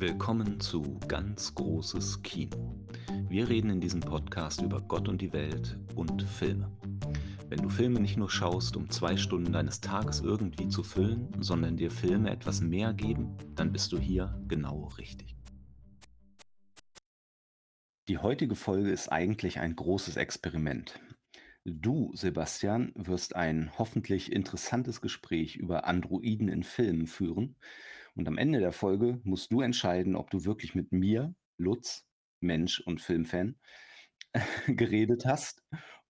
Willkommen zu Ganz Großes Kino. Wir reden in diesem Podcast über Gott und die Welt und Filme. Wenn du Filme nicht nur schaust, um zwei Stunden deines Tages irgendwie zu füllen, sondern dir Filme etwas mehr geben, dann bist du hier genau richtig. Die heutige Folge ist eigentlich ein großes Experiment. Du, Sebastian, wirst ein hoffentlich interessantes Gespräch über Androiden in Filmen führen. Und am Ende der Folge musst du entscheiden, ob du wirklich mit mir, Lutz, Mensch und Filmfan, geredet hast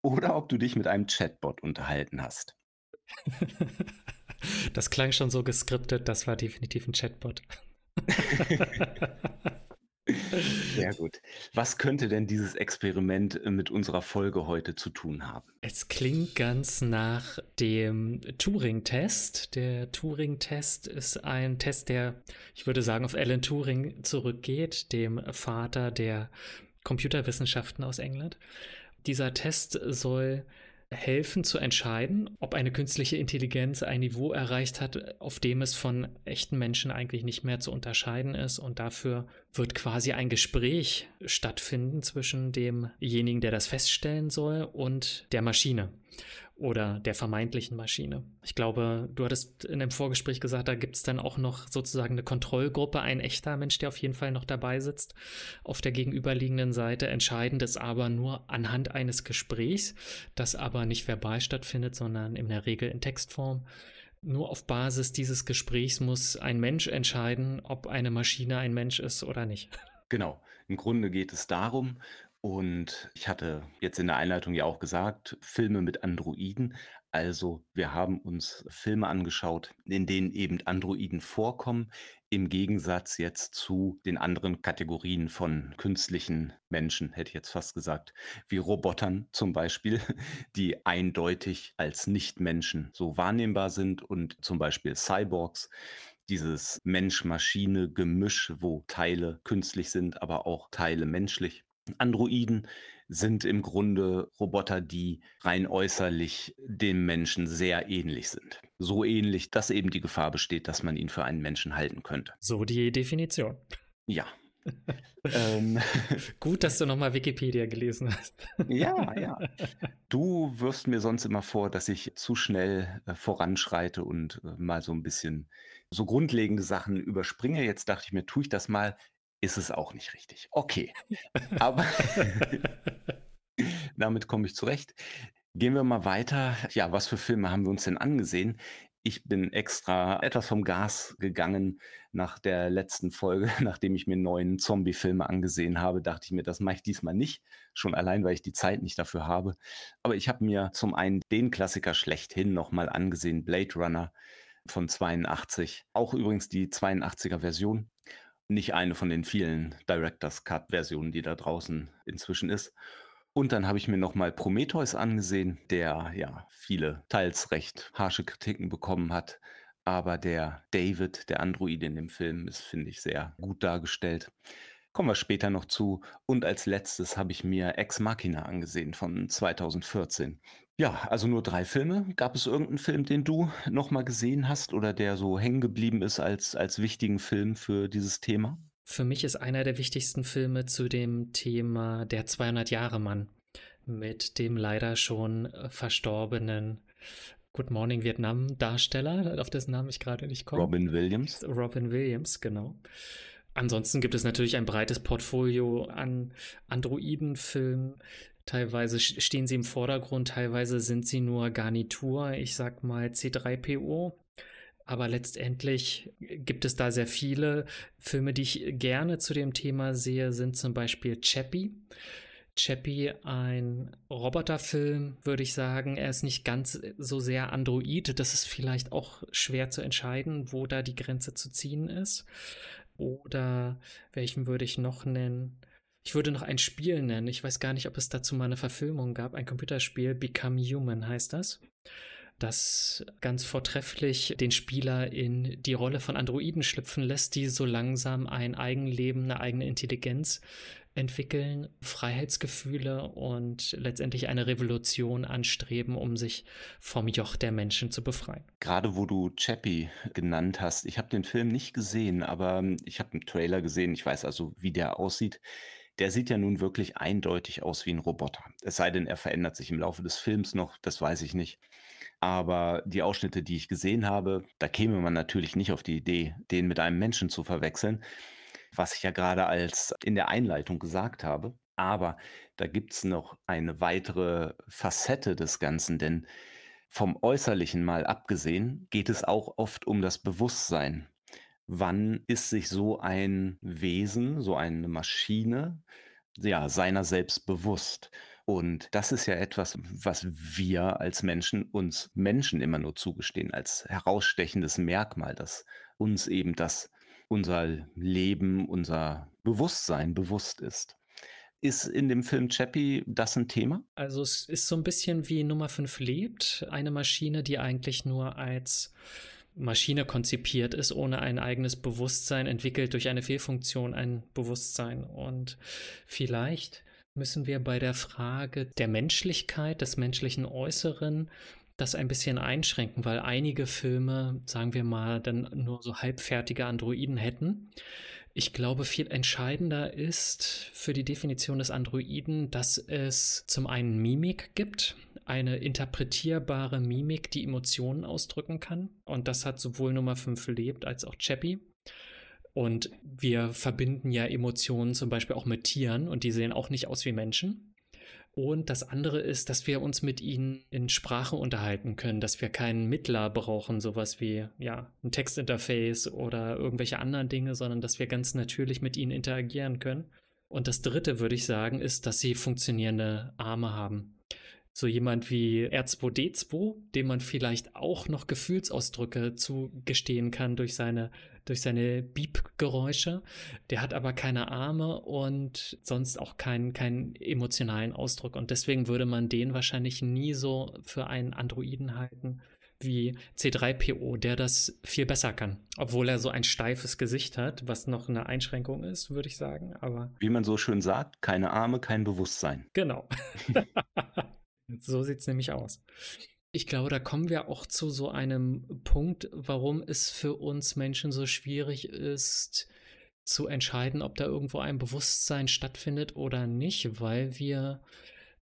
oder ob du dich mit einem Chatbot unterhalten hast. Das klang schon so geskriptet, das war definitiv ein Chatbot. Sehr gut. Was könnte denn dieses Experiment äh, mit unserer Folge heute zu tun haben? Es klingt ganz nach dem Turing-Test. Der Turing-Test ist ein Test, der, ich würde sagen, auf Alan Turing zurückgeht, dem Vater der Computerwissenschaften aus England. Dieser Test soll helfen zu entscheiden, ob eine künstliche Intelligenz ein Niveau erreicht hat, auf dem es von echten Menschen eigentlich nicht mehr zu unterscheiden ist. Und dafür wird quasi ein Gespräch stattfinden zwischen demjenigen, der das feststellen soll, und der Maschine oder der vermeintlichen Maschine. Ich glaube, du hattest in dem Vorgespräch gesagt, da gibt es dann auch noch sozusagen eine Kontrollgruppe, ein echter Mensch, der auf jeden Fall noch dabei sitzt, auf der gegenüberliegenden Seite. Entscheidend ist aber nur anhand eines Gesprächs, das aber nicht verbal stattfindet, sondern in der Regel in Textform. Nur auf Basis dieses Gesprächs muss ein Mensch entscheiden, ob eine Maschine ein Mensch ist oder nicht. Genau. Im Grunde geht es darum, und ich hatte jetzt in der Einleitung ja auch gesagt, Filme mit Androiden. Also wir haben uns Filme angeschaut, in denen eben Androiden vorkommen, im Gegensatz jetzt zu den anderen Kategorien von künstlichen Menschen, hätte ich jetzt fast gesagt, wie Robotern zum Beispiel, die eindeutig als Nichtmenschen so wahrnehmbar sind und zum Beispiel Cyborgs, dieses Mensch-Maschine-Gemisch, wo Teile künstlich sind, aber auch Teile menschlich. Androiden sind im Grunde Roboter, die rein äußerlich dem Menschen sehr ähnlich sind. So ähnlich, dass eben die Gefahr besteht, dass man ihn für einen Menschen halten könnte. So die Definition. Ja. ähm, Gut, dass du nochmal Wikipedia gelesen hast. ja, ja. Du wirfst mir sonst immer vor, dass ich zu schnell äh, voranschreite und äh, mal so ein bisschen so grundlegende Sachen überspringe. Jetzt dachte ich mir, tue ich das mal ist es auch nicht richtig. Okay. Aber damit komme ich zurecht. Gehen wir mal weiter. Ja, was für Filme haben wir uns denn angesehen? Ich bin extra etwas vom Gas gegangen nach der letzten Folge, nachdem ich mir neuen Zombie-Filme angesehen habe, dachte ich mir, das mache ich diesmal nicht. Schon allein, weil ich die Zeit nicht dafür habe. Aber ich habe mir zum einen den Klassiker schlechthin nochmal angesehen, Blade Runner von 82. Auch übrigens die 82er Version nicht eine von den vielen Director's Cut-Versionen, die da draußen inzwischen ist. Und dann habe ich mir nochmal Prometheus angesehen, der ja viele teils recht harsche Kritiken bekommen hat. Aber der David, der Android in dem Film, ist, finde ich, sehr gut dargestellt. Kommen wir später noch zu. Und als letztes habe ich mir Ex Machina angesehen von 2014. Ja, also nur drei Filme. Gab es irgendeinen Film, den du noch mal gesehen hast oder der so hängen geblieben ist als, als wichtigen Film für dieses Thema? Für mich ist einer der wichtigsten Filme zu dem Thema Der 200-Jahre-Mann mit dem leider schon äh, verstorbenen Good Morning Vietnam Darsteller, auf dessen Namen ich gerade nicht komme. Robin Williams. Robin Williams, genau. Ansonsten gibt es natürlich ein breites Portfolio an Androidenfilmen. Teilweise stehen sie im Vordergrund, teilweise sind sie nur Garnitur, ich sag mal C3PO. Aber letztendlich gibt es da sehr viele Filme, die ich gerne zu dem Thema sehe, sind zum Beispiel Chappie. Chappie ein Roboterfilm, würde ich sagen. Er ist nicht ganz so sehr Android. Das ist vielleicht auch schwer zu entscheiden, wo da die Grenze zu ziehen ist. Oder welchen würde ich noch nennen? Ich würde noch ein Spiel nennen. Ich weiß gar nicht, ob es dazu mal eine Verfilmung gab. Ein Computerspiel, Become Human heißt das. Das ganz vortrefflich den Spieler in die Rolle von Androiden schlüpfen lässt, die so langsam ein Eigenleben, eine eigene Intelligenz entwickeln, Freiheitsgefühle und letztendlich eine Revolution anstreben, um sich vom Joch der Menschen zu befreien. Gerade wo du Chappie genannt hast, ich habe den Film nicht gesehen, aber ich habe einen Trailer gesehen, ich weiß also, wie der aussieht. Der sieht ja nun wirklich eindeutig aus wie ein Roboter. Es sei denn, er verändert sich im Laufe des Films noch, das weiß ich nicht. Aber die Ausschnitte, die ich gesehen habe, da käme man natürlich nicht auf die Idee, den mit einem Menschen zu verwechseln, was ich ja gerade als in der Einleitung gesagt habe. Aber da gibt es noch eine weitere Facette des Ganzen, denn vom Äußerlichen mal abgesehen geht es auch oft um das Bewusstsein. Wann ist sich so ein Wesen, so eine Maschine, ja, seiner selbst bewusst? Und das ist ja etwas, was wir als Menschen uns Menschen immer nur zugestehen, als herausstechendes Merkmal, dass uns eben das unser Leben, unser Bewusstsein bewusst ist. Ist in dem Film Chappie das ein Thema? Also es ist so ein bisschen wie Nummer 5 lebt, eine Maschine, die eigentlich nur als Maschine konzipiert ist, ohne ein eigenes Bewusstsein, entwickelt durch eine Fehlfunktion ein Bewusstsein. Und vielleicht müssen wir bei der Frage der Menschlichkeit, des menschlichen Äußeren, das ein bisschen einschränken, weil einige Filme, sagen wir mal, dann nur so halbfertige Androiden hätten. Ich glaube, viel entscheidender ist für die Definition des Androiden, dass es zum einen Mimik gibt, eine interpretierbare Mimik, die Emotionen ausdrücken kann. Und das hat sowohl Nummer 5 lebt als auch Chappie. Und wir verbinden ja Emotionen zum Beispiel auch mit Tieren und die sehen auch nicht aus wie Menschen. Und das andere ist, dass wir uns mit ihnen in Sprache unterhalten können, dass wir keinen Mittler brauchen, sowas wie ja, ein Textinterface oder irgendwelche anderen Dinge, sondern dass wir ganz natürlich mit ihnen interagieren können. Und das dritte, würde ich sagen, ist, dass sie funktionierende Arme haben so jemand wie R2D2, dem man vielleicht auch noch Gefühlsausdrücke zugestehen kann durch seine, durch seine Beep-Geräusche. Der hat aber keine Arme und sonst auch keinen, keinen emotionalen Ausdruck. Und deswegen würde man den wahrscheinlich nie so für einen Androiden halten wie C3PO, der das viel besser kann. Obwohl er so ein steifes Gesicht hat, was noch eine Einschränkung ist, würde ich sagen. Aber wie man so schön sagt, keine Arme, kein Bewusstsein. Genau. So sieht es nämlich aus. Ich glaube, da kommen wir auch zu so einem Punkt, warum es für uns Menschen so schwierig ist, zu entscheiden, ob da irgendwo ein Bewusstsein stattfindet oder nicht, weil wir,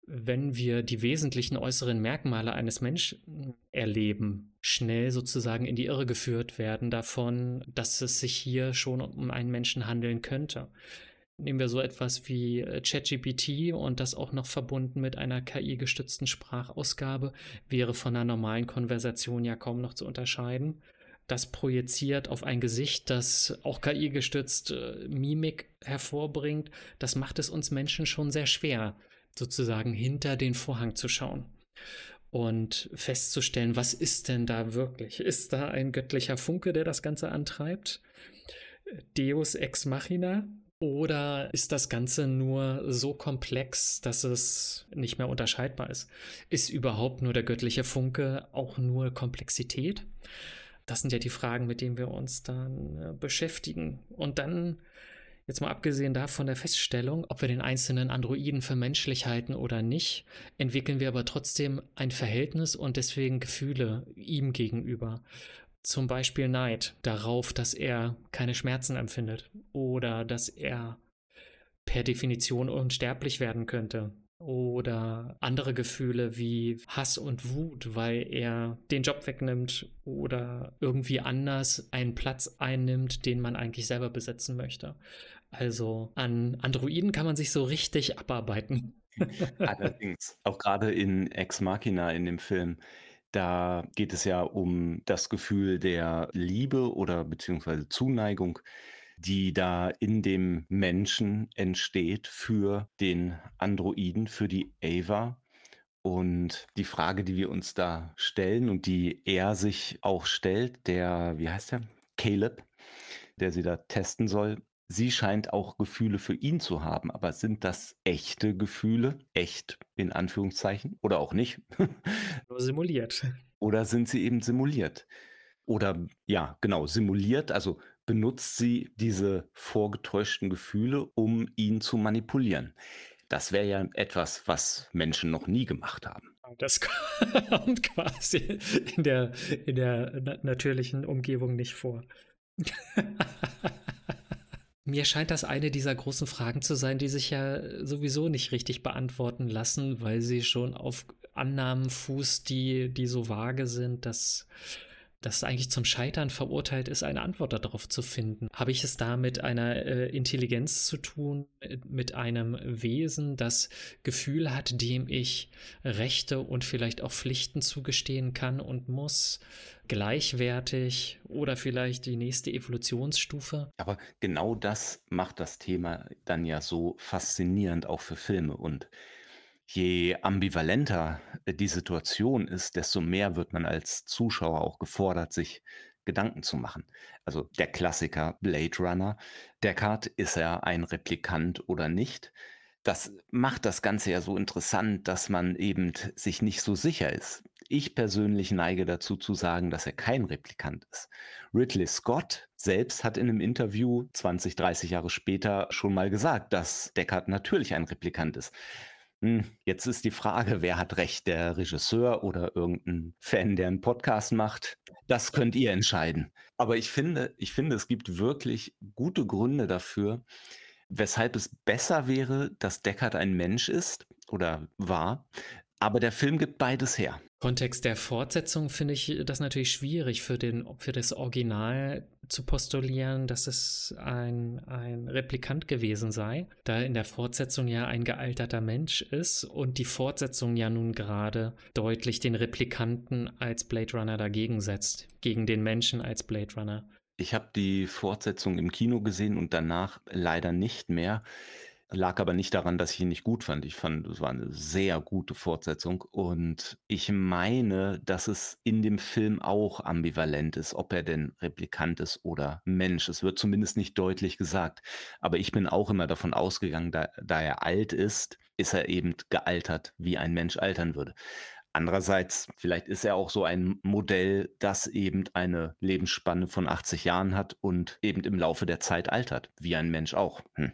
wenn wir die wesentlichen äußeren Merkmale eines Menschen erleben, schnell sozusagen in die Irre geführt werden davon, dass es sich hier schon um einen Menschen handeln könnte. Nehmen wir so etwas wie äh, ChatGPT und das auch noch verbunden mit einer KI-gestützten Sprachausgabe, wäre von einer normalen Konversation ja kaum noch zu unterscheiden. Das projiziert auf ein Gesicht, das auch KI-gestützt äh, Mimik hervorbringt. Das macht es uns Menschen schon sehr schwer, sozusagen hinter den Vorhang zu schauen und festzustellen, was ist denn da wirklich? Ist da ein göttlicher Funke, der das Ganze antreibt? Deus ex machina, oder ist das Ganze nur so komplex, dass es nicht mehr unterscheidbar ist? Ist überhaupt nur der göttliche Funke auch nur Komplexität? Das sind ja die Fragen, mit denen wir uns dann äh, beschäftigen. Und dann, jetzt mal abgesehen davon der Feststellung, ob wir den einzelnen Androiden für menschlich halten oder nicht, entwickeln wir aber trotzdem ein Verhältnis und deswegen Gefühle ihm gegenüber. Zum Beispiel Neid darauf, dass er keine Schmerzen empfindet oder dass er per Definition unsterblich werden könnte. Oder andere Gefühle wie Hass und Wut, weil er den Job wegnimmt oder irgendwie anders einen Platz einnimmt, den man eigentlich selber besetzen möchte. Also an Androiden kann man sich so richtig abarbeiten. Allerdings, auch gerade in Ex Machina in dem Film, da geht es ja um das Gefühl der Liebe oder beziehungsweise Zuneigung, die da in dem Menschen entsteht für den Androiden, für die Ava. Und die Frage, die wir uns da stellen und die er sich auch stellt, der, wie heißt der? Caleb, der sie da testen soll, Sie scheint auch Gefühle für ihn zu haben, aber sind das echte Gefühle? Echt in Anführungszeichen oder auch nicht? Nur simuliert. Oder sind sie eben simuliert? Oder ja, genau, simuliert, also benutzt sie diese vorgetäuschten Gefühle, um ihn zu manipulieren. Das wäre ja etwas, was Menschen noch nie gemacht haben. Das kommt quasi in der, in der natürlichen Umgebung nicht vor. Mir scheint das eine dieser großen Fragen zu sein, die sich ja sowieso nicht richtig beantworten lassen, weil sie schon auf Annahmen fußt, die, die so vage sind, dass das eigentlich zum Scheitern verurteilt ist, eine Antwort darauf zu finden. Habe ich es da mit einer äh, Intelligenz zu tun, äh, mit einem Wesen, das Gefühl hat, dem ich Rechte und vielleicht auch Pflichten zugestehen kann und muss, gleichwertig oder vielleicht die nächste Evolutionsstufe? Aber genau das macht das Thema dann ja so faszinierend auch für Filme und Je ambivalenter äh, die Situation ist, desto mehr wird man als Zuschauer auch gefordert, sich Gedanken zu machen. Also der Klassiker Blade Runner. Deckard, ist er ein Replikant oder nicht? Das macht das Ganze ja so interessant, dass man eben sich nicht so sicher ist. Ich persönlich neige dazu zu sagen, dass er kein Replikant ist. Ridley Scott selbst hat in einem Interview 20, 30 Jahre später schon mal gesagt, dass Deckard natürlich ein Replikant ist. Hm, jetzt ist die Frage, wer hat recht, der Regisseur oder irgendein Fan, der einen Podcast macht? Das könnt ihr entscheiden. Aber ich finde ich finde, es gibt wirklich gute Gründe dafür, weshalb es besser wäre, dass Deckard ein Mensch ist oder war, aber der Film gibt beides her. Kontext der Fortsetzung finde ich das natürlich schwierig für, den, für das Original zu postulieren, dass es ein, ein Replikant gewesen sei, da in der Fortsetzung ja ein gealterter Mensch ist und die Fortsetzung ja nun gerade deutlich den Replikanten als Blade Runner dagegen setzt, gegen den Menschen als Blade Runner. Ich habe die Fortsetzung im Kino gesehen und danach leider nicht mehr. Lag aber nicht daran, dass ich ihn nicht gut fand. Ich fand, es war eine sehr gute Fortsetzung und ich meine, dass es in dem Film auch ambivalent ist, ob er denn Replikant ist oder Mensch. Es wird zumindest nicht deutlich gesagt. Aber ich bin auch immer davon ausgegangen, da, da er alt ist, ist er eben gealtert, wie ein Mensch altern würde. Andererseits, vielleicht ist er auch so ein Modell, das eben eine Lebensspanne von 80 Jahren hat und eben im Laufe der Zeit altert, wie ein Mensch auch. Hm.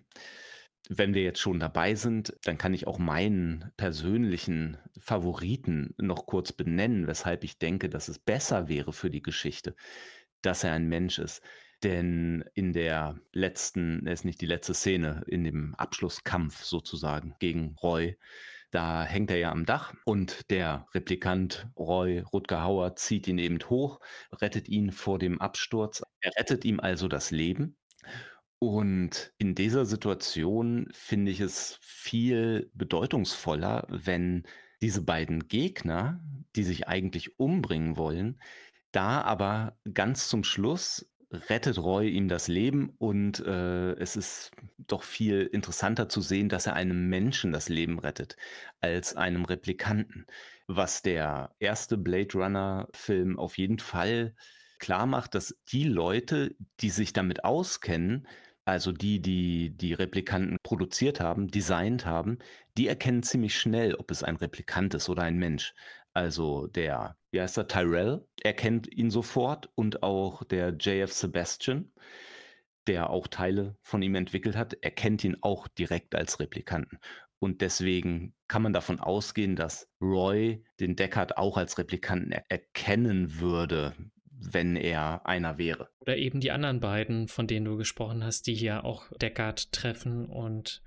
Wenn wir jetzt schon dabei sind, dann kann ich auch meinen persönlichen Favoriten noch kurz benennen, weshalb ich denke, dass es besser wäre für die Geschichte, dass er ein Mensch ist. Denn in der letzten, es ist nicht die letzte Szene, in dem Abschlusskampf sozusagen gegen Roy, da hängt er ja am Dach und der Replikant Roy Rutger Hauer zieht ihn eben hoch, rettet ihn vor dem Absturz. Er rettet ihm also das Leben und in dieser Situation finde ich es viel bedeutungsvoller, wenn diese beiden Gegner, die sich eigentlich umbringen wollen, da aber ganz zum Schluss rettet Roy ihm das Leben und äh, es ist doch viel interessanter zu sehen, dass er einem Menschen das Leben rettet, als einem Replikanten. Was der erste Blade Runner-Film auf jeden Fall klar macht, dass die Leute, die sich damit auskennen, also die, die die Replikanten produziert haben, designt haben, die erkennen ziemlich schnell, ob es ein Replikant ist oder ein Mensch. Also der, wie heißt er, Tyrell erkennt ihn sofort und auch der JF Sebastian, der auch Teile von ihm entwickelt hat, erkennt ihn auch direkt als Replikanten. Und deswegen kann man davon ausgehen, dass Roy den Deckard auch als Replikanten er erkennen würde, wenn er einer wäre. Oder eben die anderen beiden, von denen du gesprochen hast, die hier auch Deckard treffen und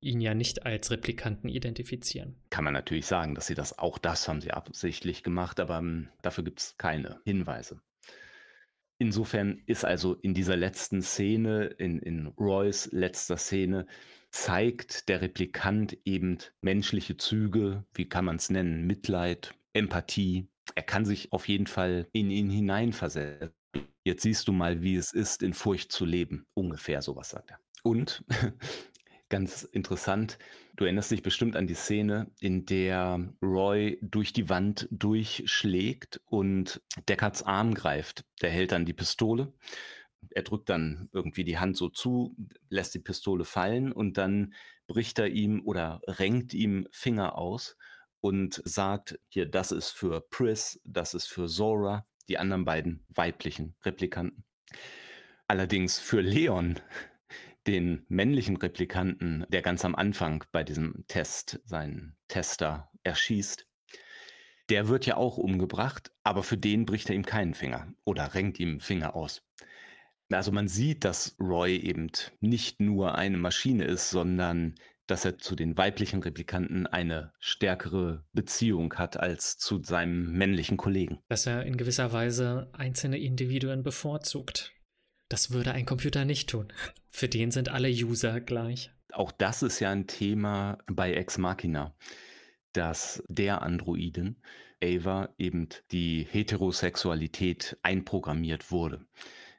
ihn ja nicht als Replikanten identifizieren. Kann man natürlich sagen, dass sie das auch das haben sie absichtlich gemacht, aber um, hm, dafür gibt es keine Hinweise. Insofern ist also in dieser letzten Szene, in, in Roys letzter Szene, zeigt der Replikant eben menschliche Züge, wie kann man es nennen, Mitleid, Empathie, er kann sich auf jeden Fall in ihn hineinversetzen. Jetzt siehst du mal, wie es ist, in Furcht zu leben. Ungefähr sowas sagt er. Und ganz interessant, du erinnerst dich bestimmt an die Szene, in der Roy durch die Wand durchschlägt und Deckards Arm greift. Der hält dann die Pistole. Er drückt dann irgendwie die Hand so zu, lässt die Pistole fallen und dann bricht er ihm oder renkt ihm Finger aus und sagt, hier, das ist für Pris, das ist für Zora, die anderen beiden weiblichen Replikanten. Allerdings für Leon, den männlichen Replikanten, der ganz am Anfang bei diesem Test seinen Tester erschießt, der wird ja auch umgebracht, aber für den bricht er ihm keinen Finger oder renkt ihm Finger aus. Also man sieht, dass Roy eben nicht nur eine Maschine ist, sondern dass er zu den weiblichen Replikanten eine stärkere Beziehung hat als zu seinem männlichen Kollegen. Dass er in gewisser Weise einzelne Individuen bevorzugt. Das würde ein Computer nicht tun. Für den sind alle User gleich. Auch das ist ja ein Thema bei Ex Machina, dass der Androiden Ava eben die Heterosexualität einprogrammiert wurde.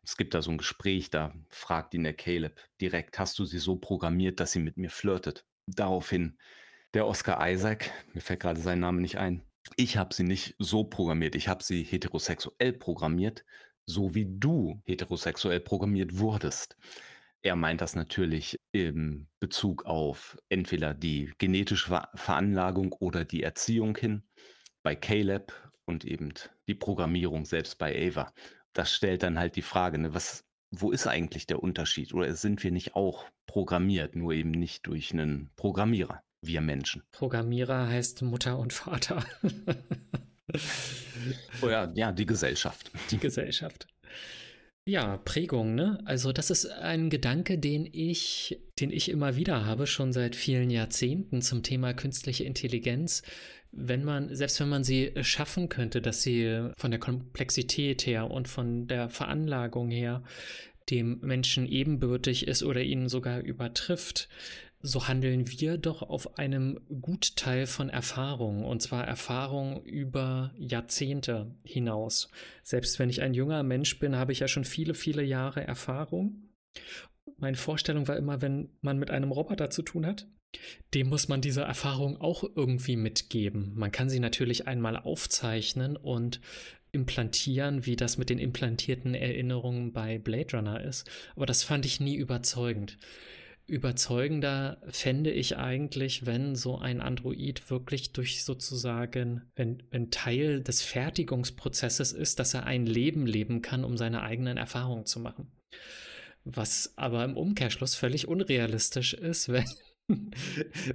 Es gibt da so ein Gespräch, da fragt ihn der Caleb direkt, hast du sie so programmiert, dass sie mit mir flirtet? Daraufhin der Oscar Isaac, mir fällt gerade sein Name nicht ein, ich habe sie nicht so programmiert, ich habe sie heterosexuell programmiert, so wie du heterosexuell programmiert wurdest. Er meint das natürlich im Bezug auf entweder die genetische Veranlagung oder die Erziehung hin, bei Caleb und eben die Programmierung selbst bei Ava das stellt dann halt die Frage, ne, was, wo ist eigentlich der Unterschied? Oder sind wir nicht auch programmiert, nur eben nicht durch einen Programmierer, wir Menschen? Programmierer heißt Mutter und Vater. oh ja, ja, die Gesellschaft. Die Gesellschaft. Ja, Prägung, ne? Also das ist ein Gedanke, den ich, den ich immer wieder habe, schon seit vielen Jahrzehnten zum Thema künstliche Intelligenz wenn man, selbst wenn man sie schaffen könnte, dass sie von der Komplexität her und von der Veranlagung her dem Menschen ebenbürtig ist oder ihn sogar übertrifft, so handeln wir doch auf einem Gutteil von Erfahrung, und zwar Erfahrung über Jahrzehnte hinaus. Selbst wenn ich ein junger Mensch bin, habe ich ja schon viele, viele Jahre Erfahrung. Meine Vorstellung war immer, wenn man mit einem Roboter zu tun hat, dem muss man diese Erfahrung auch irgendwie mitgeben. Man kann sie natürlich einmal aufzeichnen und implantieren, wie das mit den implantierten Erinnerungen bei Blade Runner ist. Aber das fand ich nie überzeugend. Überzeugender fände ich eigentlich, wenn so ein Android wirklich durch sozusagen, wenn, wenn Teil des Fertigungsprozesses ist, dass er ein Leben leben kann, um seine eigenen Erfahrungen zu machen. Was aber im Umkehrschluss völlig unrealistisch ist, wenn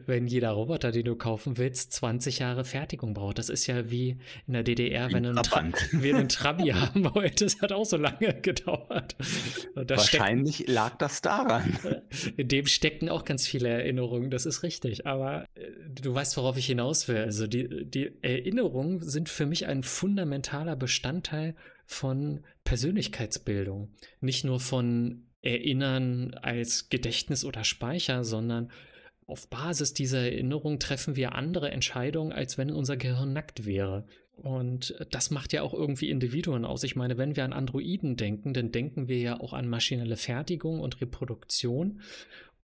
wenn jeder Roboter, den du kaufen willst, 20 Jahre Fertigung braucht. Das ist ja wie in der DDR, wenn du einen, Tra einen Trabi haben wolltest. Das hat auch so lange gedauert. Wahrscheinlich lag das daran. In dem steckten auch ganz viele Erinnerungen, das ist richtig. Aber äh, du weißt, worauf ich hinaus will. Also die, die Erinnerungen sind für mich ein fundamentaler Bestandteil von Persönlichkeitsbildung. Nicht nur von Erinnern als Gedächtnis oder Speicher, sondern auf Basis dieser Erinnerung treffen wir andere Entscheidungen, als wenn unser Gehirn nackt wäre. Und das macht ja auch irgendwie Individuen aus. Ich meine, wenn wir an Androiden denken, dann denken wir ja auch an maschinelle Fertigung und Reproduktion.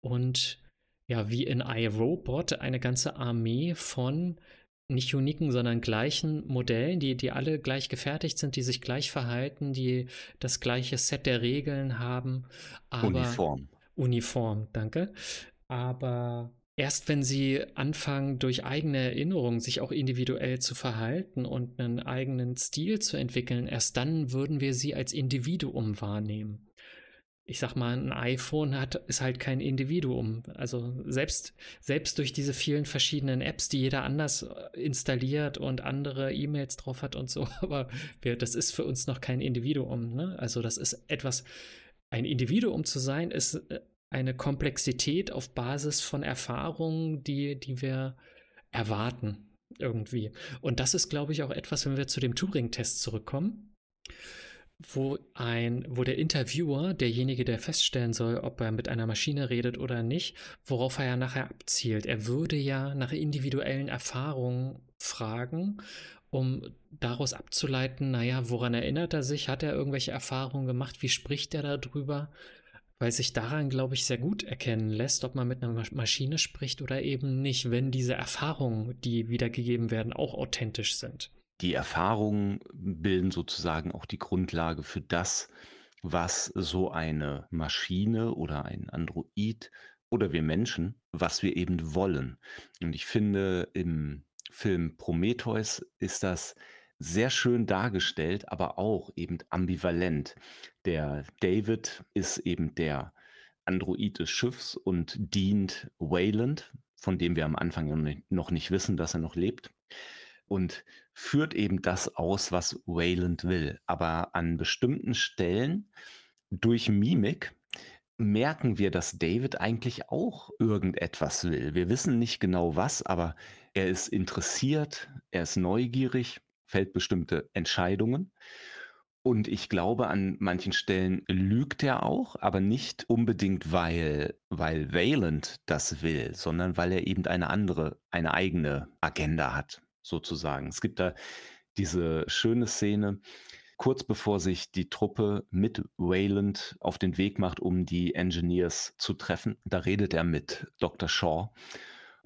Und ja, wie in iRobot eine ganze Armee von nicht uniken, sondern gleichen Modellen, die, die alle gleich gefertigt sind, die sich gleich verhalten, die das gleiche Set der Regeln haben. Aber Uniform. Uniform, danke. Aber erst wenn sie anfangen, durch eigene Erinnerungen sich auch individuell zu verhalten und einen eigenen Stil zu entwickeln, erst dann würden wir sie als Individuum wahrnehmen. Ich sag mal, ein iPhone hat, ist halt kein Individuum. Also selbst, selbst durch diese vielen verschiedenen Apps, die jeder anders äh, installiert und andere E-Mails drauf hat und so, aber wir, das ist für uns noch kein Individuum. Ne? Also das ist etwas, ein Individuum zu sein, ist äh, eine Komplexität auf Basis von Erfahrungen, die, die wir erwarten irgendwie. Und das ist, glaube ich, auch etwas, wenn wir zu dem Turing-Test zurückkommen, wo ein, wo der Interviewer, derjenige, der feststellen soll, ob er mit einer Maschine redet oder nicht, worauf er ja nachher abzielt. Er würde ja nach individuellen Erfahrungen fragen, um daraus abzuleiten, naja, woran erinnert er sich? Hat er irgendwelche Erfahrungen gemacht? Wie spricht er darüber? Weil sich daran, glaube ich, sehr gut erkennen lässt, ob man mit einer Maschine spricht oder eben nicht, wenn diese Erfahrungen, die wiedergegeben werden, auch authentisch sind. Die Erfahrungen bilden sozusagen auch die Grundlage für das, was so eine Maschine oder ein Android oder wir Menschen, was wir eben wollen. Und ich finde, im Film Prometheus ist das sehr schön dargestellt, aber auch eben ambivalent. Der David ist eben der Android des Schiffs und dient Wayland, von dem wir am Anfang noch nicht wissen, dass er noch lebt. Und führt eben das aus, was Wayland will. Aber an bestimmten Stellen durch Mimik merken wir, dass David eigentlich auch irgendetwas will. Wir wissen nicht genau was, aber er ist interessiert, er ist neugierig, fällt bestimmte Entscheidungen. Und ich glaube, an manchen Stellen lügt er auch, aber nicht unbedingt, weil, weil Wayland das will, sondern weil er eben eine andere, eine eigene Agenda hat, sozusagen. Es gibt da diese schöne Szene, kurz bevor sich die Truppe mit Wayland auf den Weg macht, um die Engineers zu treffen. Da redet er mit Dr. Shaw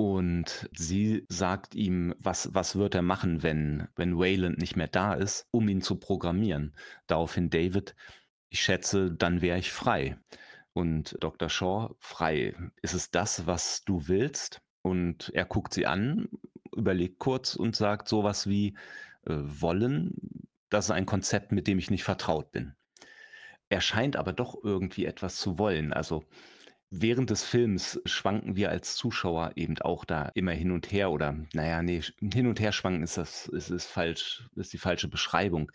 und sie sagt ihm, was, was wird er machen, wenn, wenn Wayland nicht mehr da ist, um ihn zu programmieren. Daraufhin David, ich schätze, dann wäre ich frei. Und Dr. Shaw, frei, ist es das, was du willst? Und er guckt sie an, überlegt kurz und sagt sowas wie, äh, wollen, das ist ein Konzept, mit dem ich nicht vertraut bin. Er scheint aber doch irgendwie etwas zu wollen. Also Während des Films schwanken wir als Zuschauer eben auch da immer hin und her oder naja, nee, hin und her schwanken ist das ist ist falsch ist die falsche Beschreibung.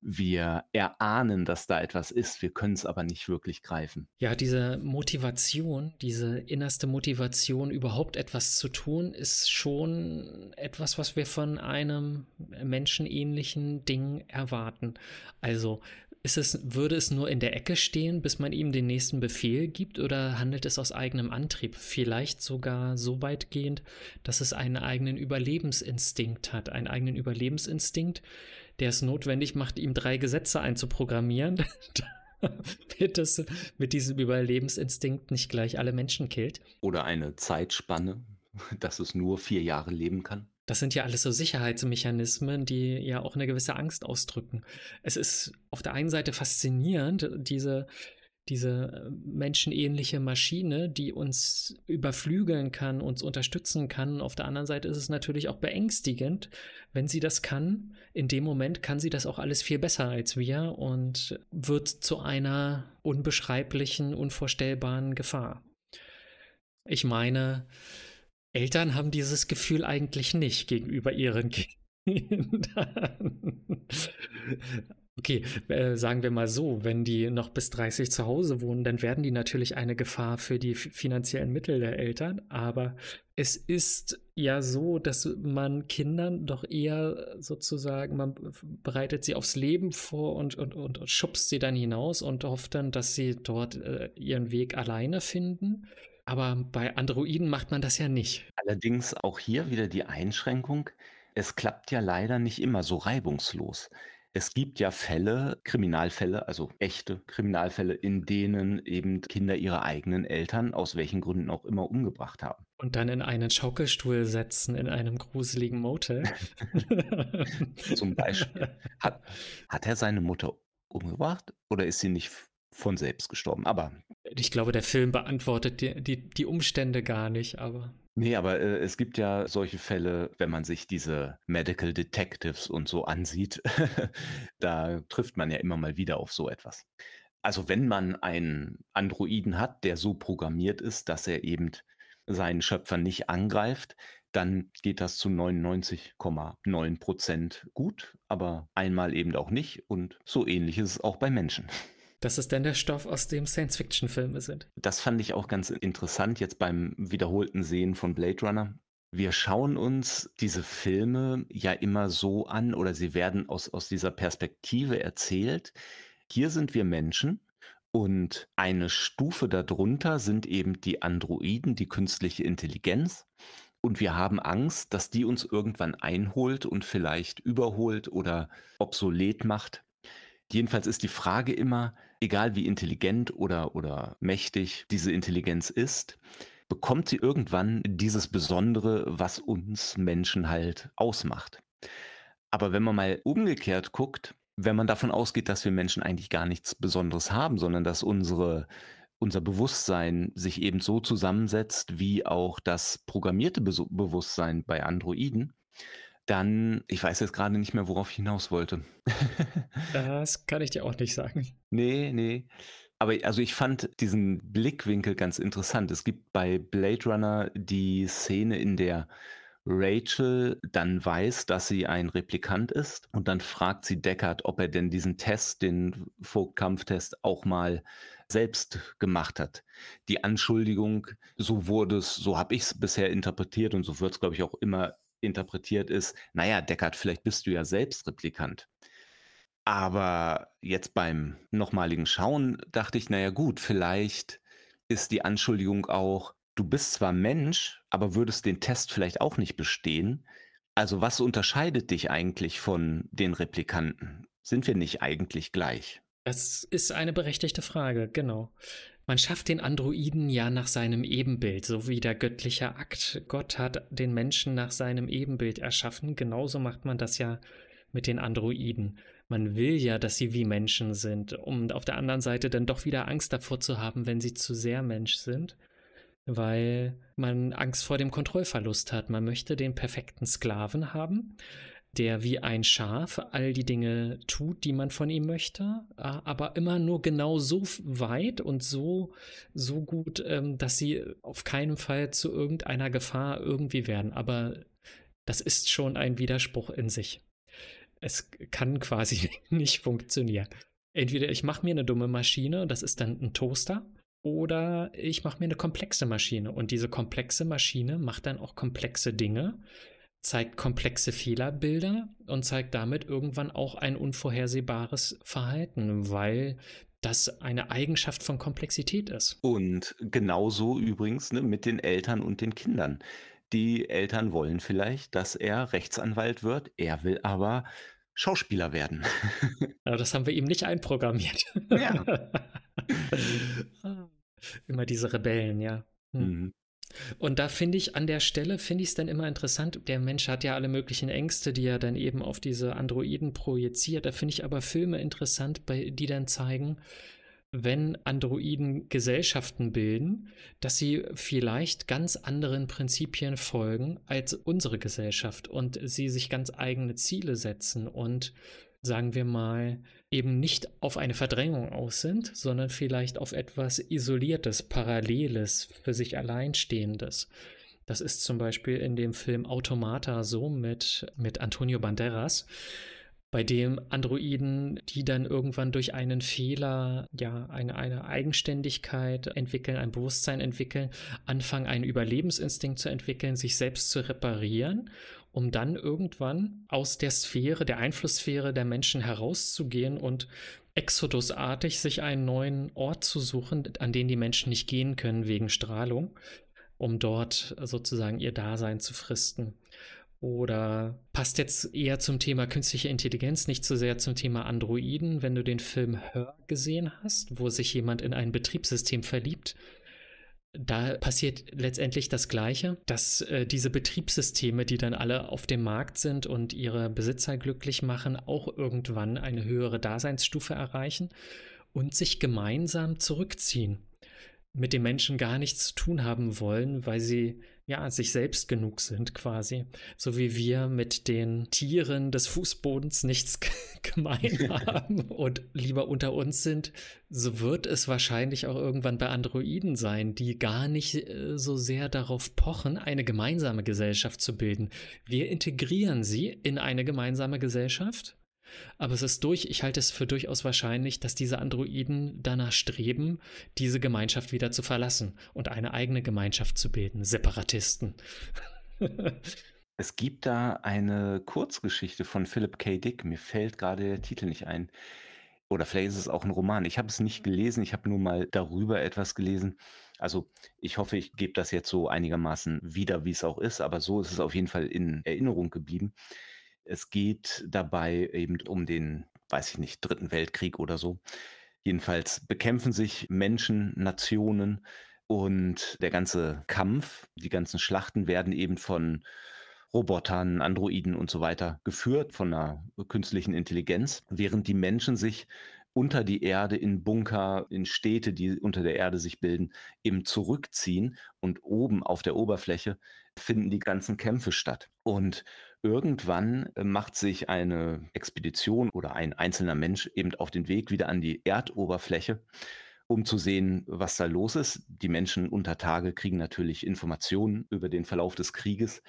Wir erahnen, dass da etwas ist, wir können es aber nicht wirklich greifen. Ja, diese Motivation, diese innerste Motivation, überhaupt etwas zu tun, ist schon etwas, was wir von einem menschenähnlichen Ding erwarten. Also ist es, würde es nur in der Ecke stehen, bis man ihm den nächsten Befehl gibt, oder handelt es aus eigenem Antrieb? Vielleicht sogar so weitgehend, dass es einen eigenen Überlebensinstinkt hat, einen eigenen Überlebensinstinkt, der es notwendig macht, ihm drei Gesetze einzuprogrammieren, damit es mit diesem Überlebensinstinkt nicht gleich alle Menschen killt. Oder eine Zeitspanne, dass es nur vier Jahre leben kann. Das sind ja alles so Sicherheitsmechanismen, die ja auch eine gewisse Angst ausdrücken. Es ist auf der einen Seite faszinierend, diese, diese menschenähnliche Maschine, die uns überflügeln kann, uns unterstützen kann. Auf der anderen Seite ist es natürlich auch beängstigend, wenn sie das kann. In dem Moment kann sie das auch alles viel besser als wir und wird zu einer unbeschreiblichen, unvorstellbaren Gefahr. Ich meine, Eltern haben dieses Gefühl eigentlich nicht gegenüber ihren Kindern. Okay, äh, sagen wir mal so, wenn die noch bis 30 zu Hause wohnen, dann werden die natürlich eine Gefahr für die finanziellen Mittel der Eltern. Aber es ist ja so, dass man Kindern doch eher sozusagen, man bereitet sie aufs Leben vor und, und, und schubst sie dann hinaus und hofft dann, dass sie dort äh, ihren Weg alleine finden. Aber bei Androiden macht man das ja nicht. Allerdings auch hier wieder die Einschränkung, es klappt ja leider nicht immer so reibungslos. Es gibt ja Fälle, Kriminalfälle, also echte Kriminalfälle, in denen eben Kinder ihre eigenen Eltern aus welchen Gründen auch immer umgebracht haben. Und dann in einen Schaukelstuhl setzen in einem gruseligen Motel. Zum Beispiel. Hat, hat er seine Mutter umgebracht oder ist sie nicht von selbst gestorben. Aber. Ich glaube, der Film beantwortet die, die, die Umstände gar nicht, aber. Nee, aber äh, es gibt ja solche Fälle, wenn man sich diese Medical Detectives und so ansieht, da trifft man ja immer mal wieder auf so etwas. Also wenn man einen Androiden hat, der so programmiert ist, dass er eben seinen Schöpfer nicht angreift, dann geht das zu 99,9 Prozent gut, aber einmal eben auch nicht. Und so ähnlich ist es auch bei Menschen. Das ist dann der Stoff, aus dem Science-Fiction-Filme sind. Das fand ich auch ganz interessant jetzt beim wiederholten Sehen von Blade Runner. Wir schauen uns diese Filme ja immer so an oder sie werden aus, aus dieser Perspektive erzählt. Hier sind wir Menschen und eine Stufe darunter sind eben die Androiden, die künstliche Intelligenz. Und wir haben Angst, dass die uns irgendwann einholt und vielleicht überholt oder obsolet macht. Jedenfalls ist die Frage immer, egal wie intelligent oder, oder mächtig diese Intelligenz ist, bekommt sie irgendwann dieses Besondere, was uns Menschen halt ausmacht. Aber wenn man mal umgekehrt guckt, wenn man davon ausgeht, dass wir Menschen eigentlich gar nichts Besonderes haben, sondern dass unsere, unser Bewusstsein sich eben so zusammensetzt wie auch das programmierte Be Bewusstsein bei Androiden, Dann ich weiß jetzt gerade nicht mehr, worauf ich hinaus wollte. Das kann ich dir auch nicht sagen. Ne, ne. Aber also, ich fand diesen Blickwinkel ganz interessant. Es gibt bei Blade Runner die Szene, in der Rachel dann weiß, dass sie ein Replikant ist und dann fragt sie Deckard, ob er denn diesen Test, den Vogt-Kampftest, auch mal selbst gemacht hat. Die Anschuldigung, so wurde es so habe ich's bisher interpretiert und so wird's, glaube ich, auch immer interpretiert, ist: „Na ja, Deckard, vielleicht bist du ja selbst Replikant.“ Aber jetzt beim nochmaligen Schauen dachte ich: „Na ja gut, vielleicht ist die Anschuldigung auch, du bist zwar Mensch, aber würdest den Test vielleicht auch nicht bestehen. Also, was unterscheidet dich eigentlich von den Replikanten? Sind wir nicht eigentlich gleich?“ Das ist eine berechtigte Frage, genau. Man schafft den Androiden ja nach seinem Ebenbild, so wie der göttliche Akt. Gott hat den Menschen nach seinem Ebenbild erschaffen. Genauso macht man das ja mit den Androiden. Man will ja, dass sie wie Menschen sind, um auf der anderen Seite dann doch wieder Angst davor zu haben, wenn sie zu sehr Mensch sind, weil man Angst vor dem Kontrollverlust hat. Man möchte den perfekten Sklaven haben, der wie ein Schaf all die Dinge tut, die man von ihm möchte, aber immer nur genau so weit und so, so gut, ähm, dass sie auf keinen Fall zu irgendeiner Gefahr irgendwie werden. Aber das ist schon ein Widerspruch in sich. Es kann quasi nicht funktionieren. Entweder ich mache mir eine dumme Maschine, das ist dann ein Toaster, oder ich mache mir eine komplexe Maschine. Und diese komplexe Maschine macht dann auch komplexe Dinge, zeigt komplexe Fehlerbilder und zeigt damit irgendwann auch ein unvorhersehbares Verhalten, weil das eine Eigenschaft von Komplexität ist. Und genauso übrigens, ne, mit den Eltern und den Kindern. Die Eltern wollen vielleicht, dass er Rechtsanwalt wird, er will aber Schauspieler werden. Aber das haben wir ihm nicht einprogrammiert. Ja. Immer diese Rebellen, ja. Hm. Und da finde ich an der Stelle, finde ich es dann immer interessant, der Mensch hat ja alle möglichen Ängste, die er dann eben auf diese Androiden projiziert. Da finde ich aber Filme interessant, die dann zeigen, wenn Androiden Gesellschaften bilden, dass sie vielleicht ganz anderen Prinzipien folgen als unsere Gesellschaft und sie sich ganz eigene Ziele setzen und sagen wir mal, eben nicht auf eine Verdrängung aus sind, sondern vielleicht auf etwas Isoliertes, Paralleles, für sich Alleinstehendes. Das ist zum Beispiel in dem Film Automata so mit, mit Antonio Banderas, bei dem Androiden, die dann irgendwann durch einen Fehler, ja, eine, eine Eigenständigkeit entwickeln, ein Bewusstsein entwickeln, anfangen, einen Überlebensinstinkt zu entwickeln, sich selbst zu reparieren um dann irgendwann aus der Sphäre, der Einflusssphäre der Menschen herauszugehen und exodusartig sich einen neuen Ort zu suchen, an den die Menschen nicht gehen können wegen Strahlung, um dort sozusagen ihr Dasein zu fristen. Oder passt jetzt eher zum Thema künstliche Intelligenz, nicht so sehr zum Thema Androiden, wenn du den Film Hör gesehen hast, wo sich jemand in ein Betriebssystem verliebt? Da passiert letztendlich das Gleiche, dass äh, diese Betriebssysteme, die dann alle auf dem Markt sind und ihre Besitzer glücklich machen, auch irgendwann eine höhere Daseinsstufe erreichen und sich gemeinsam zurückziehen mit den Menschen gar nichts zu tun haben wollen, weil sie ja sich selbst genug sind quasi, so wie wir mit den Tieren des Fußbodens nichts gemein haben und lieber unter uns sind, so wird es wahrscheinlich auch irgendwann bei Androiden sein, die gar nicht äh, so sehr darauf pochen, eine gemeinsame Gesellschaft zu bilden. Wir integrieren sie in eine gemeinsame Gesellschaft aber es ist durch, ich halte es für durchaus wahrscheinlich, dass diese Androiden danach streben, diese Gemeinschaft wieder zu verlassen und eine eigene Gemeinschaft zu bilden. Separatisten. es gibt da eine Kurzgeschichte von Philip K. Dick. Mir fällt gerade der Titel nicht ein. Oder vielleicht ist es auch ein Roman. Ich habe es nicht gelesen, ich habe nur mal darüber etwas gelesen. Also ich hoffe, ich gebe das jetzt so einigermaßen wieder, wie es auch ist, aber so ist es auf jeden Fall in Erinnerung geblieben. Es geht dabei eben um den, weiß ich nicht, Dritten Weltkrieg oder so. Jedenfalls bekämpfen sich Menschen, Nationen und der ganze Kampf, die ganzen Schlachten werden eben von Robotern, Androiden und so weiter geführt, von einer künstlichen Intelligenz, während die Menschen sich unter die Erde in Bunker, in Städte, die unter der Erde sich bilden, eben zurückziehen und oben auf der Oberfläche finden die ganzen Kämpfe statt. Und Irgendwann äh, macht sich eine Expedition oder ein einzelner Mensch eben auf den Weg wieder an die Erdoberfläche, um zu sehen, was da los ist. Die Menschen unter Tage kriegen natürlich Informationen über den Verlauf des Krieges.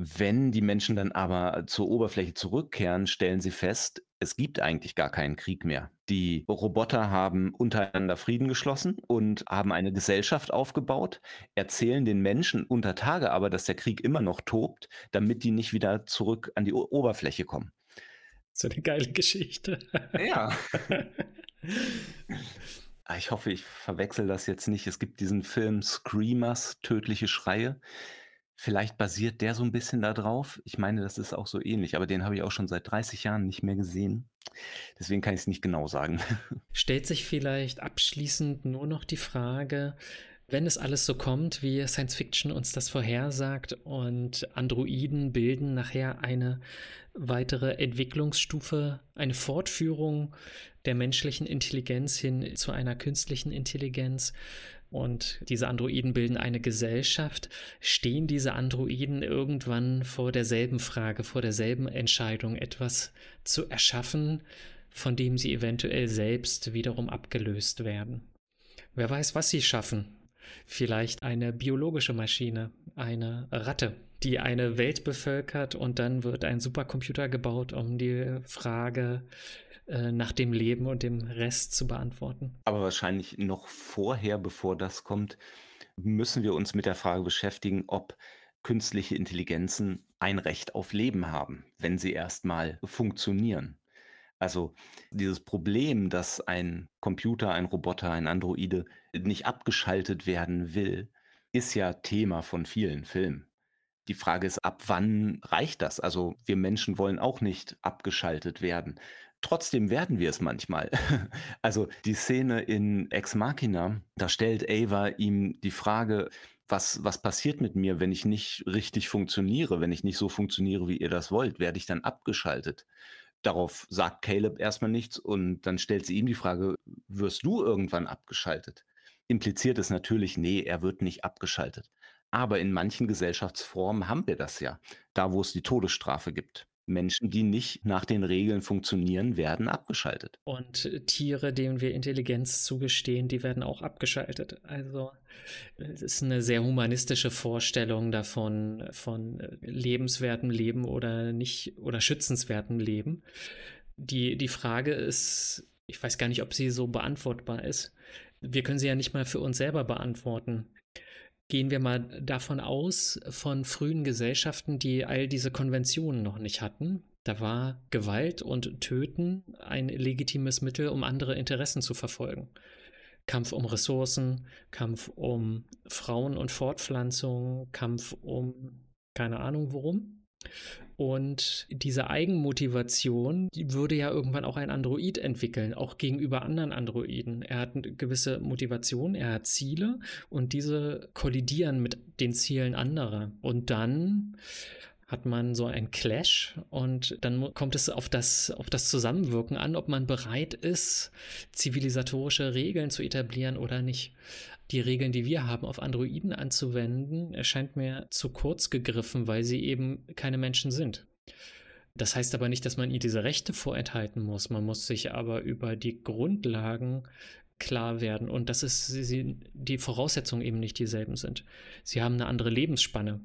Wenn die Menschen dann aber zur Oberfläche zurückkehren, stellen sie fest, es gibt eigentlich gar keinen Krieg mehr. Die Roboter haben untereinander Frieden geschlossen und haben eine Gesellschaft aufgebaut, erzählen den Menschen unter Tage aber, dass der Krieg immer noch tobt, damit die nicht wieder zurück an die o Oberfläche kommen. So eine geile Geschichte. Ja. Ah, ich hoffe, ich verwechsel das jetzt nicht. Es gibt diesen Film Screamers, tödliche Schreie. Vielleicht basiert der so ein bisschen da drauf. Ich meine, das ist auch so ähnlich, aber den habe ich auch schon seit 30 Jahren nicht mehr gesehen. Deswegen kann ich es nicht genau sagen. Stellt sich vielleicht abschließend nur noch die Frage, wenn es alles so kommt, wie Science Fiction uns das vorhersagt und Androiden bilden nachher eine weitere Entwicklungsstufe, eine Fortführung der menschlichen Intelligenz hin zu einer künstlichen Intelligenz, und diese Androiden bilden eine Gesellschaft, stehen diese Androiden irgendwann vor derselben Frage, vor derselben Entscheidung, etwas zu erschaffen, von dem sie eventuell selbst wiederum abgelöst werden. Wer weiß, was sie schaffen. Vielleicht eine biologische Maschine, eine Ratte, die eine Welt bevölkert und dann wird ein Supercomputer gebaut, um die Frage äh, nach dem Leben und dem Rest zu beantworten. Aber wahrscheinlich noch vorher, bevor das kommt, müssen wir uns mit der Frage beschäftigen, ob künstliche Intelligenzen ein Recht auf Leben haben, wenn sie erstmal funktionieren. Also dieses Problem, dass ein Computer, ein Roboter, ein Androide nicht abgeschaltet werden will, ist ja Thema von vielen Filmen. Die Frage ist, ab wann reicht das? Also wir Menschen wollen auch nicht abgeschaltet werden. Trotzdem werden wir es manchmal. Also die Szene in Ex Machina, da stellt Ava ihm die Frage, was, was passiert mit mir, wenn ich nicht richtig funktioniere, wenn ich nicht so funktioniere, wie ihr das wollt, werde ich dann abgeschaltet? Darauf sagt Caleb erstmal nichts und dann stellt sie ihm die Frage, wirst du irgendwann abgeschaltet? Impliziert es natürlich, nee, er wird nicht abgeschaltet. Aber in manchen Gesellschaftsformen haben wir das ja, da wo es die Todesstrafe gibt. Menschen, die nicht nach den Regeln funktionieren, werden abgeschaltet. Und äh, Tiere, denen wir Intelligenz zugestehen, die werden auch abgeschaltet. Also es ist eine sehr humanistische Vorstellung davon, von äh, lebenswertem Leben oder nicht oder schützenswertem Leben. Die, die Frage ist, ich weiß gar nicht, ob sie so beantwortbar ist. Wir können sie ja nicht mal für uns selber beantworten. Gehen wir mal davon aus, von frühen Gesellschaften, die all diese Konventionen noch nicht hatten. Da war Gewalt und Töten ein legitimes Mittel, um andere Interessen zu verfolgen. Kampf um Ressourcen, Kampf um Frauen und Fortpflanzung, Kampf um keine Ahnung worum. Und diese Eigenmotivation, die würde ja irgendwann auch ein Android entwickeln, auch gegenüber anderen Androiden. Er hat eine gewisse Motivation, er hat Ziele und diese kollidieren mit den Zielen anderer. Und dann hat man so ein Clash und dann kommt es auf das, auf das Zusammenwirken an, ob man bereit ist, zivilisatorische Regeln zu etablieren oder nicht die Regeln, die wir haben, auf Androiden anzuwenden, erscheint mir zu kurz gegriffen, weil sie eben keine Menschen sind. Das heißt aber nicht, dass man ihnen diese Rechte vorenthalten muss. Man muss sich aber über die Grundlagen klar werden und dass es die Voraussetzungen eben nicht dieselben sind. Sie haben eine andere Lebensspanne.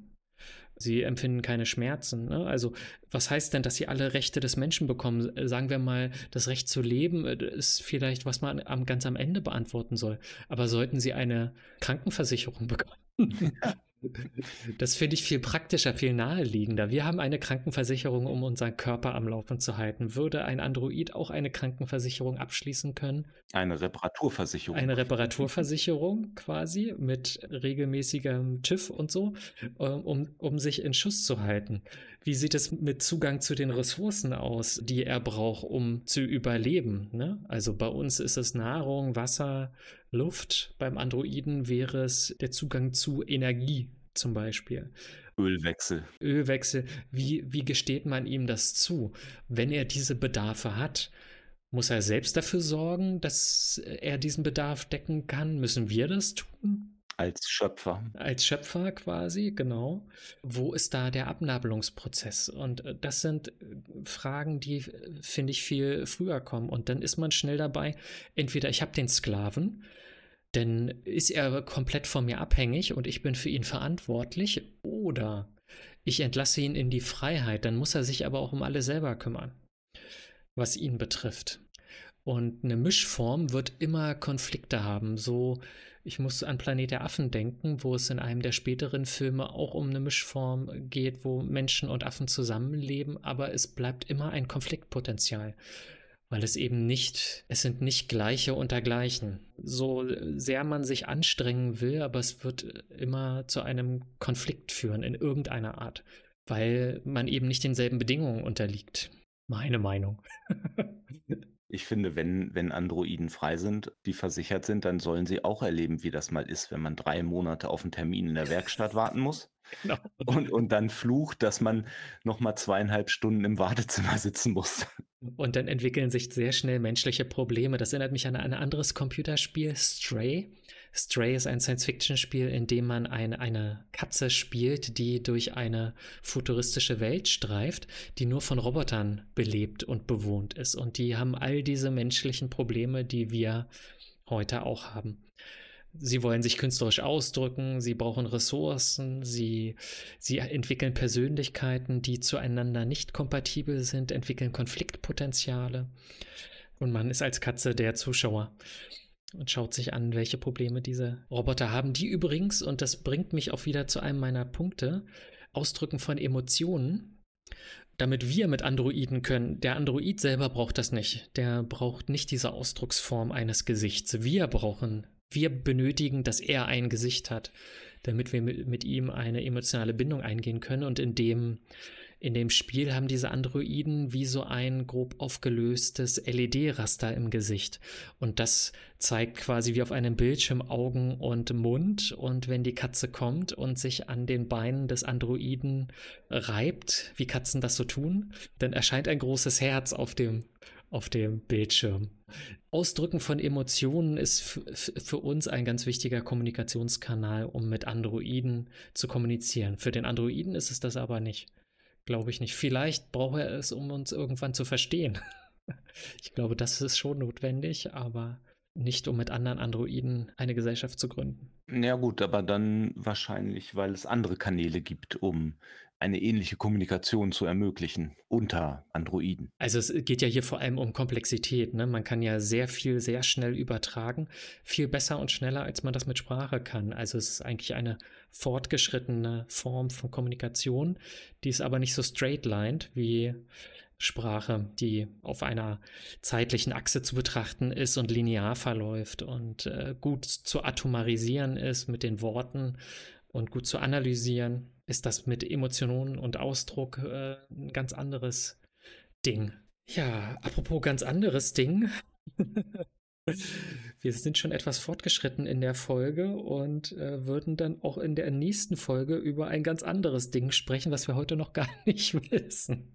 Sie empfinden keine Schmerzen. Ne? Also, was heißt denn, dass sie alle Rechte des Menschen bekommen? Sagen wir mal, das Recht zu leben äh, ist vielleicht, was man am, ganz am Ende beantworten soll. Aber sollten sie eine Krankenversicherung bekommen? Das finde ich viel praktischer, viel naheliegender. Wir haben eine Krankenversicherung, um unseren Körper am Laufen zu halten. Würde ein Android auch eine Krankenversicherung abschließen können? Eine Reparaturversicherung. Eine Reparaturversicherung quasi mit regelmäßigem TÜV und so, ähm, um, um sich in Schuss zu halten. Wie sieht es mit Zugang zu den Ressourcen aus, die er braucht, um zu überleben? Ne? Also bei uns ist es Nahrung, Wasser, Luft. Beim Androiden wäre es der Zugang zu Energie zum Beispiel. Ölwechsel. Ölwechsel. Wie, wie gesteht man ihm das zu? Wenn er diese Bedarfe hat, muss er selbst dafür sorgen, dass er diesen Bedarf decken kann? Müssen wir das tun? Als Schöpfer. Als Schöpfer quasi, genau. Wo ist da der Abnabelungsprozess? Und äh, das sind äh, Fragen, die, äh, finde ich, viel früher kommen. Und dann ist man schnell dabei, entweder ich habe den Sklaven, denn ist er komplett von mir abhängig und ich bin für ihn verantwortlich, oder ich entlasse ihn in die Freiheit, dann muss er sich aber auch um alle selber kümmern, was ihn betrifft. Und eine Mischform wird immer Konflikte haben. So, ich muss an Planet der Affen denken, wo es in einem der späteren Filme auch um eine Mischform geht, wo Menschen und Affen zusammenleben, aber es bleibt immer ein Konfliktpotenzial. Weil es eben nicht, es sind nicht gleiche unter gleichen. So sehr man sich anstrengen will, aber es wird immer zu einem Konflikt führen in irgendeiner Art, weil man eben nicht denselben Bedingungen unterliegt. Meine Meinung. Ich finde, wenn, wenn Androiden frei sind, die versichert sind, dann sollen sie auch erleben, wie das mal ist, wenn man drei Monate auf einen Termin in der Werkstatt warten muss. Genau. Und, und dann flucht, dass man nochmal zweieinhalb Stunden im Wartezimmer sitzen muss. Und dann entwickeln sich sehr schnell menschliche Probleme. Das erinnert mich an ein anderes Computerspiel, Stray. Stray ist ein Science-Fiction-Spiel, in dem man eine, eine Katze spielt, die durch eine futuristische Welt streift, die nur von Robotern belebt und bewohnt ist. Und die haben all diese menschlichen Probleme, die wir heute auch haben. Sie wollen sich künstlerisch ausdrücken, sie brauchen Ressourcen, sie, sie entwickeln Persönlichkeiten, die zueinander nicht kompatibel sind, entwickeln Konfliktpotenziale. Und man ist als Katze der Zuschauer und schaut sich an, welche Probleme diese Roboter haben, die übrigens, und das bringt mich auch wieder zu einem meiner Punkte, Ausdrücken von Emotionen, damit wir mit Androiden können. Der Android selber braucht das nicht. Der braucht nicht diese Ausdrucksform eines Gesichts. Wir brauchen, wir benötigen, dass er ein Gesicht hat, damit wir mit, ihm eine emotionale Bindung eingehen können und in dem in dem Spiel haben diese Androiden wie so ein grob aufgelöstes LED-Raster im Gesicht. Und das zeigt quasi wie auf einem Bildschirm Augen und Mund. Und wenn die Katze kommt und sich an den Beinen des Androiden reibt, wie Katzen das so tun, dann erscheint ein großes Herz auf dem, auf dem Bildschirm. Ausdrücken von Emotionen ist für uns ein ganz wichtiger Kommunikationskanal, um mit Androiden zu kommunizieren. Für den Androiden ist es das aber nicht. Glaube ich nicht. Vielleicht braucht er es, um uns irgendwann zu verstehen. ich glaube, das ist schon notwendig, aber nicht um mit anderen Androiden eine Gesellschaft zu gründen. Ja gut, aber dann wahrscheinlich, weil es andere Kanäle gibt, um eine ähnliche Kommunikation zu ermöglichen unter Androiden. Also es geht ja hier vor allem um Komplexität. Ne? Man kann ja sehr viel sehr schnell übertragen, viel besser und schneller, als man das mit Sprache kann. Also es ist eigentlich eine fortgeschrittene Form von Kommunikation, die ist aber nicht so straight-lined wie Sprache, die auf einer zeitlichen Achse zu betrachten ist und linear verläuft und äh, gut zu atomarisieren ist mit den Worten und gut zu analysieren ist das mit Emotionen und Ausdruck äh, ein ganz anderes Ding. Ja, apropos ganz anderes Ding. Wir sind schon etwas fortgeschritten in der Folge und äh, würden dann auch in der nächsten Folge über ein ganz anderes Ding sprechen, was wir heute noch gar nicht wissen.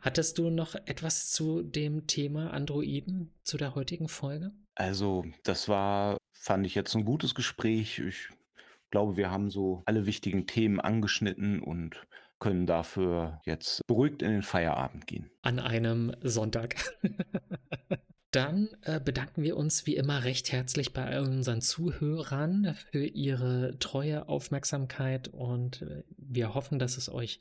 Hattest du noch etwas zu dem Thema Androiden zu der heutigen Folge? Also, das war, fand ich jetzt ein gutes Gespräch. Ich glaube, wir haben so alle wichtigen Themen angeschnitten und können dafür jetzt beruhigt in den Feierabend gehen. An einem Sonntag. Dann äh, bedanken wir uns wie immer recht herzlich bei unseren Zuhörern für ihre treue Aufmerksamkeit und äh, wir hoffen, dass es euch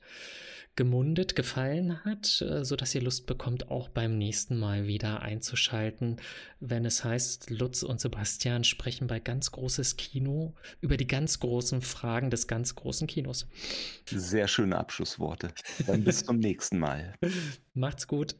gemundet gefallen hat, äh, sodass ihr Lust bekommt, auch beim nächsten Mal wieder einzuschalten, wenn es heißt, Lutz und Sebastian sprechen bei ganz großes Kino über die ganz großen Fragen des ganz großen Kinos. Sehr schöne Abschlussworte. Dann bis zum nächsten Mal. Macht's gut.